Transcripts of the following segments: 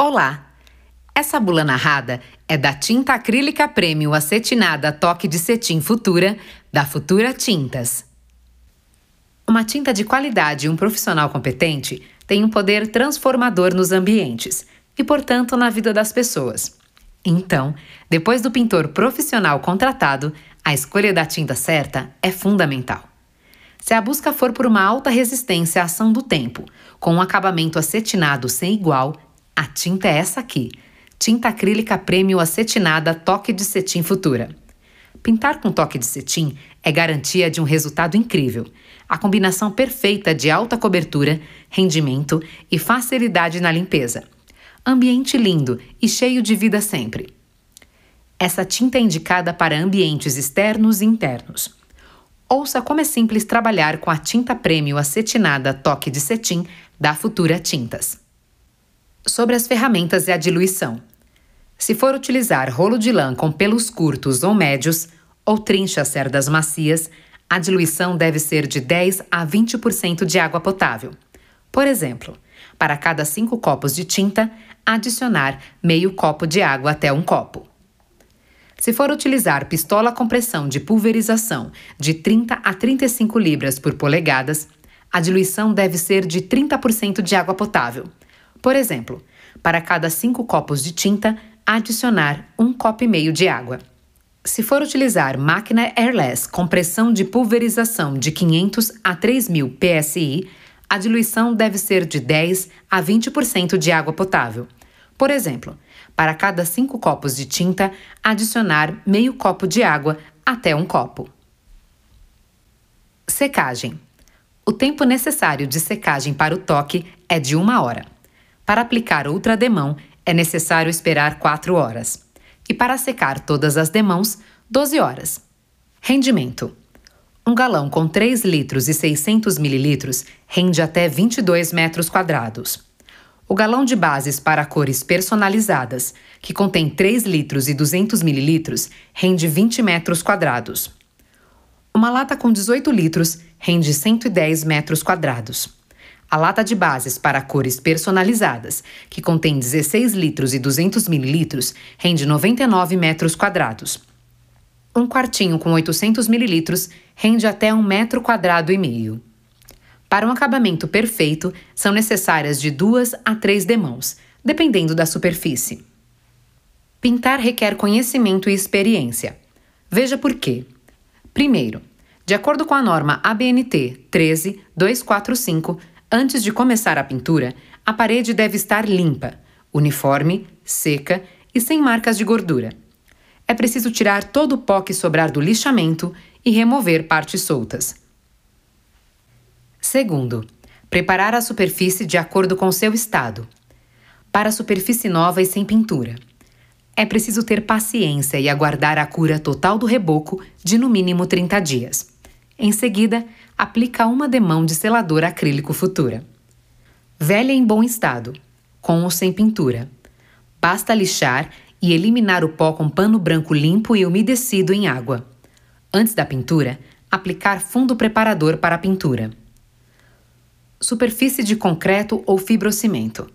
Olá! Essa bula narrada é da tinta acrílica prêmio acetinada toque de cetim Futura, da Futura Tintas. Uma tinta de qualidade e um profissional competente tem um poder transformador nos ambientes e, portanto, na vida das pessoas. Então, depois do pintor profissional contratado, a escolha da tinta certa é fundamental. Se a busca for por uma alta resistência à ação do tempo, com um acabamento acetinado sem igual, a tinta é essa aqui. Tinta acrílica prêmio acetinada toque de cetim futura. Pintar com toque de cetim é garantia de um resultado incrível. A combinação perfeita de alta cobertura, rendimento e facilidade na limpeza. Ambiente lindo e cheio de vida sempre. Essa tinta é indicada para ambientes externos e internos. Ouça como é simples trabalhar com a tinta prêmio acetinada toque de cetim da Futura Tintas. Sobre as ferramentas e a diluição. Se for utilizar rolo de lã com pelos curtos ou médios, ou trincha cerdas macias, a diluição deve ser de 10 a 20% de água potável. Por exemplo, para cada 5 copos de tinta, adicionar meio copo de água até um copo. Se for utilizar pistola com pressão de pulverização de 30 a 35 libras por polegadas, a diluição deve ser de 30% de água potável. Por exemplo, para cada 5 copos de tinta, adicionar um copo e meio de água. Se for utilizar máquina airless com pressão de pulverização de 500 a 3000 psi, a diluição deve ser de 10 a 20% de água potável. Por exemplo, para cada 5 copos de tinta, adicionar meio copo de água até um copo. Secagem. O tempo necessário de secagem para o toque é de uma hora. Para aplicar outra demão, é necessário esperar 4 horas. E para secar todas as demãos, 12 horas. Rendimento. Um galão com 3 litros e 600 mililitros rende até 22 metros quadrados. O galão de bases para cores personalizadas, que contém 3 litros e 200 mililitros, rende 20 metros quadrados. Uma lata com 18 litros rende 110 metros quadrados. A lata de bases para cores personalizadas, que contém 16 litros e 200 mililitros, rende 99 metros quadrados. Um quartinho com 800 mililitros rende até um metro quadrado e meio. Para um acabamento perfeito, são necessárias de duas a três demãos, dependendo da superfície. Pintar requer conhecimento e experiência. Veja por quê. Primeiro, de acordo com a norma ABNT 13245, antes de começar a pintura, a parede deve estar limpa, uniforme, seca e sem marcas de gordura. É preciso tirar todo o pó que sobrar do lixamento e remover partes soltas. Segundo, preparar a superfície de acordo com seu estado. Para a superfície nova e sem pintura. É preciso ter paciência e aguardar a cura total do reboco de no mínimo 30 dias. Em seguida, aplica uma demão de selador acrílico futura. Velha em bom estado, com ou sem pintura. Basta lixar e eliminar o pó com pano branco limpo e umedecido em água. Antes da pintura, aplicar fundo preparador para a pintura superfície de concreto ou fibrocimento.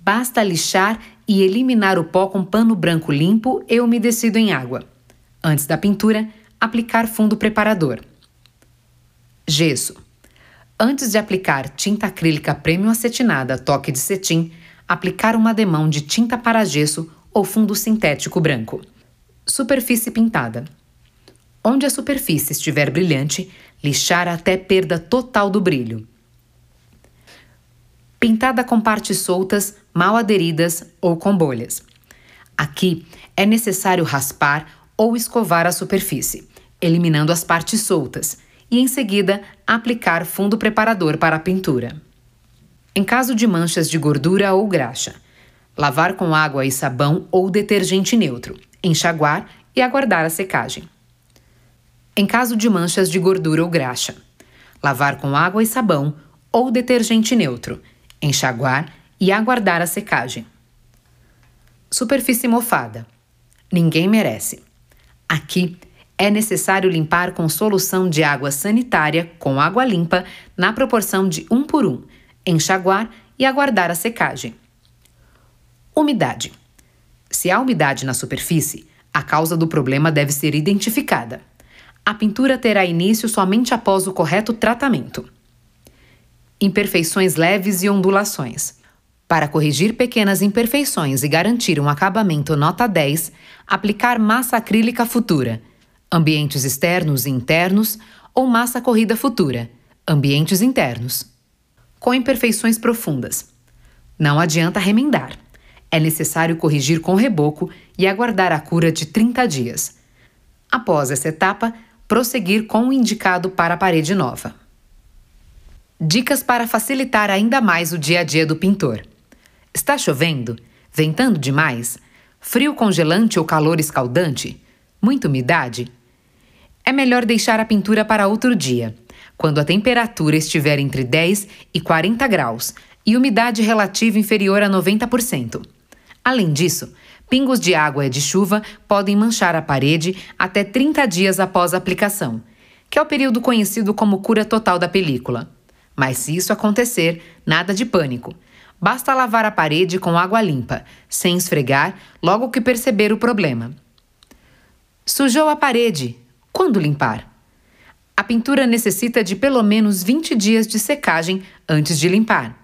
Basta lixar e eliminar o pó com pano branco limpo e umedecido em água. Antes da pintura, aplicar fundo preparador. Gesso. Antes de aplicar tinta acrílica premium acetinada toque de cetim, aplicar uma demão de tinta para gesso ou fundo sintético branco. Superfície pintada. Onde a superfície estiver brilhante, lixar até perda total do brilho pintada com partes soltas, mal aderidas ou com bolhas. Aqui é necessário raspar ou escovar a superfície, eliminando as partes soltas, e em seguida aplicar fundo preparador para a pintura. Em caso de manchas de gordura ou graxa, lavar com água e sabão ou detergente neutro, enxaguar e aguardar a secagem. Em caso de manchas de gordura ou graxa, lavar com água e sabão ou detergente neutro, enxaguar e aguardar a secagem. Superfície mofada. Ninguém merece. Aqui é necessário limpar com solução de água sanitária com água limpa na proporção de 1 por 1, enxaguar e aguardar a secagem. Umidade. Se há umidade na superfície, a causa do problema deve ser identificada. A pintura terá início somente após o correto tratamento. Imperfeições leves e ondulações. Para corrigir pequenas imperfeições e garantir um acabamento nota 10, aplicar massa acrílica futura, ambientes externos e internos, ou massa corrida futura, ambientes internos. Com imperfeições profundas. Não adianta remendar. É necessário corrigir com reboco e aguardar a cura de 30 dias. Após essa etapa, prosseguir com o indicado para a parede nova. Dicas para facilitar ainda mais o dia a dia do pintor. Está chovendo? Ventando demais? Frio congelante ou calor escaldante? Muita umidade? É melhor deixar a pintura para outro dia, quando a temperatura estiver entre 10 e 40 graus e umidade relativa inferior a 90%. Além disso, pingos de água e de chuva podem manchar a parede até 30 dias após a aplicação, que é o período conhecido como cura total da película. Mas se isso acontecer, nada de pânico. Basta lavar a parede com água limpa, sem esfregar, logo que perceber o problema. Sujou a parede. Quando limpar? A pintura necessita de pelo menos 20 dias de secagem antes de limpar.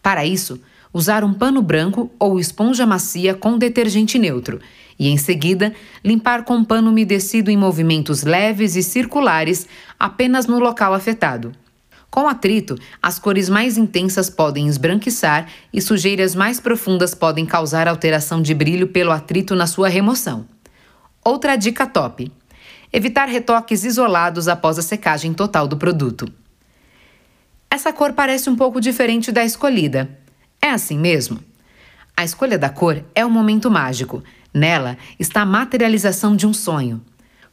Para isso, usar um pano branco ou esponja macia com detergente neutro e, em seguida, limpar com pano umedecido em movimentos leves e circulares apenas no local afetado. Com atrito, as cores mais intensas podem esbranquiçar e sujeiras mais profundas podem causar alteração de brilho pelo atrito na sua remoção. Outra dica top: evitar retoques isolados após a secagem total do produto. Essa cor parece um pouco diferente da escolhida. É assim mesmo? A escolha da cor é um momento mágico. Nela está a materialização de um sonho.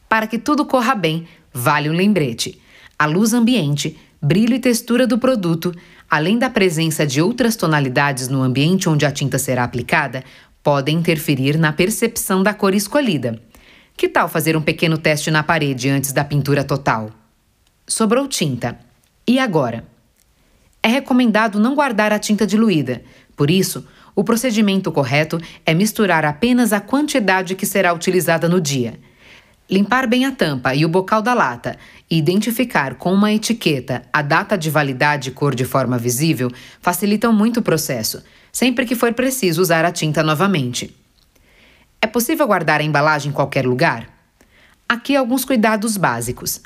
Para que tudo corra bem, vale um lembrete: a luz ambiente brilho e textura do produto, além da presença de outras tonalidades no ambiente onde a tinta será aplicada, podem interferir na percepção da cor escolhida. Que tal fazer um pequeno teste na parede antes da pintura total? Sobrou tinta. E agora? É recomendado não guardar a tinta diluída, por isso, o procedimento correto é misturar apenas a quantidade que será utilizada no dia. Limpar bem a tampa e o bocal da lata e identificar com uma etiqueta a data de validade e cor de forma visível facilitam muito o processo, sempre que for preciso usar a tinta novamente. É possível guardar a embalagem em qualquer lugar? Aqui alguns cuidados básicos.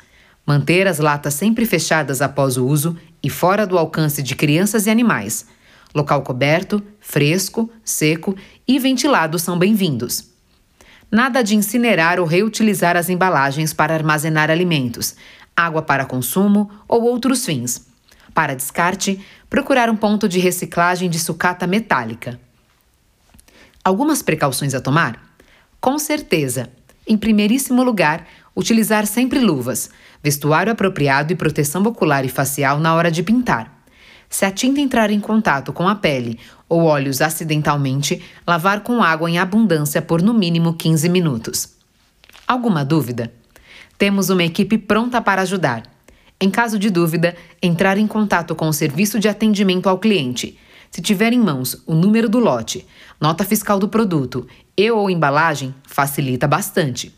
Manter as latas sempre fechadas após o uso e fora do alcance de crianças e animais. Local coberto, fresco, seco e ventilado são bem-vindos. Nada de incinerar ou reutilizar as embalagens para armazenar alimentos, água para consumo ou outros fins. Para descarte, procurar um ponto de reciclagem de sucata metálica. Algumas precauções a tomar? Com certeza. Em primeiríssimo lugar, utilizar sempre luvas, vestuário apropriado e proteção ocular e facial na hora de pintar. Se a tinta entrar em contato com a pele ou olhos acidentalmente, lavar com água em abundância por no mínimo 15 minutos. Alguma dúvida? Temos uma equipe pronta para ajudar. Em caso de dúvida, entrar em contato com o serviço de atendimento ao cliente. Se tiver em mãos o número do lote, nota fiscal do produto e ou embalagem, facilita bastante.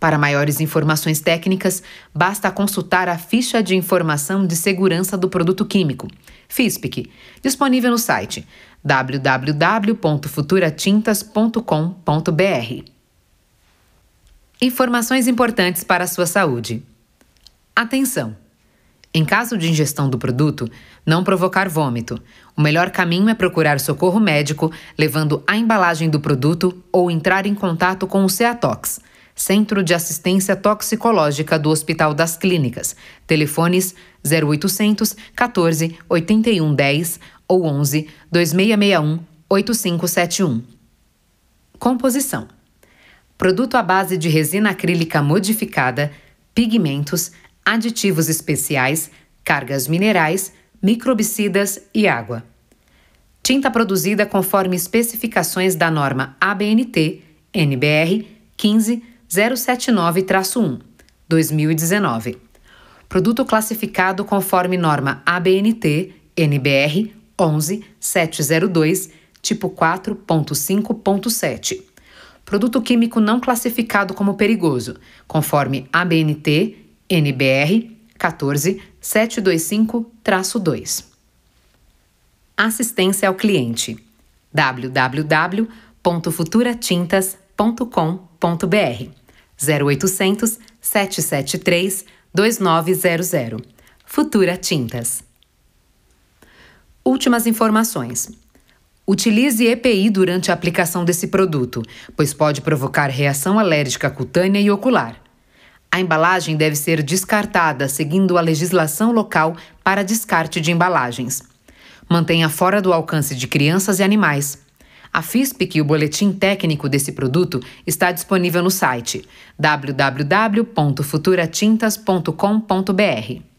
Para maiores informações técnicas, basta consultar a ficha de informação de segurança do produto químico, FISPIC, disponível no site www.futuratintas.com.br. Informações importantes para a sua saúde. Atenção! Em caso de ingestão do produto, não provocar vômito. O melhor caminho é procurar socorro médico, levando a embalagem do produto ou entrar em contato com o CEATOX Centro de Assistência Toxicológica do Hospital das Clínicas. Telefones 0800 14 81 10 ou 11 2661 8571. Composição: Produto à base de resina acrílica modificada, pigmentos, aditivos especiais, cargas minerais, microbicidas e água. Tinta produzida conforme especificações da norma ABNT NBR 15 079-1, 2019. Produto classificado conforme norma ABNT NBR 11702 tipo 4.5.7. Produto químico não classificado como perigoso, conforme ABNT NBR 14725-2. Assistência ao cliente www.futuratintas.com.br 0800 773 2900 Futura Tintas. Últimas informações. Utilize EPI durante a aplicação desse produto, pois pode provocar reação alérgica cutânea e ocular. A embalagem deve ser descartada seguindo a legislação local para descarte de embalagens. Mantenha fora do alcance de crianças e animais. A FISPIC e o boletim técnico desse produto está disponível no site www.futuratintas.com.br.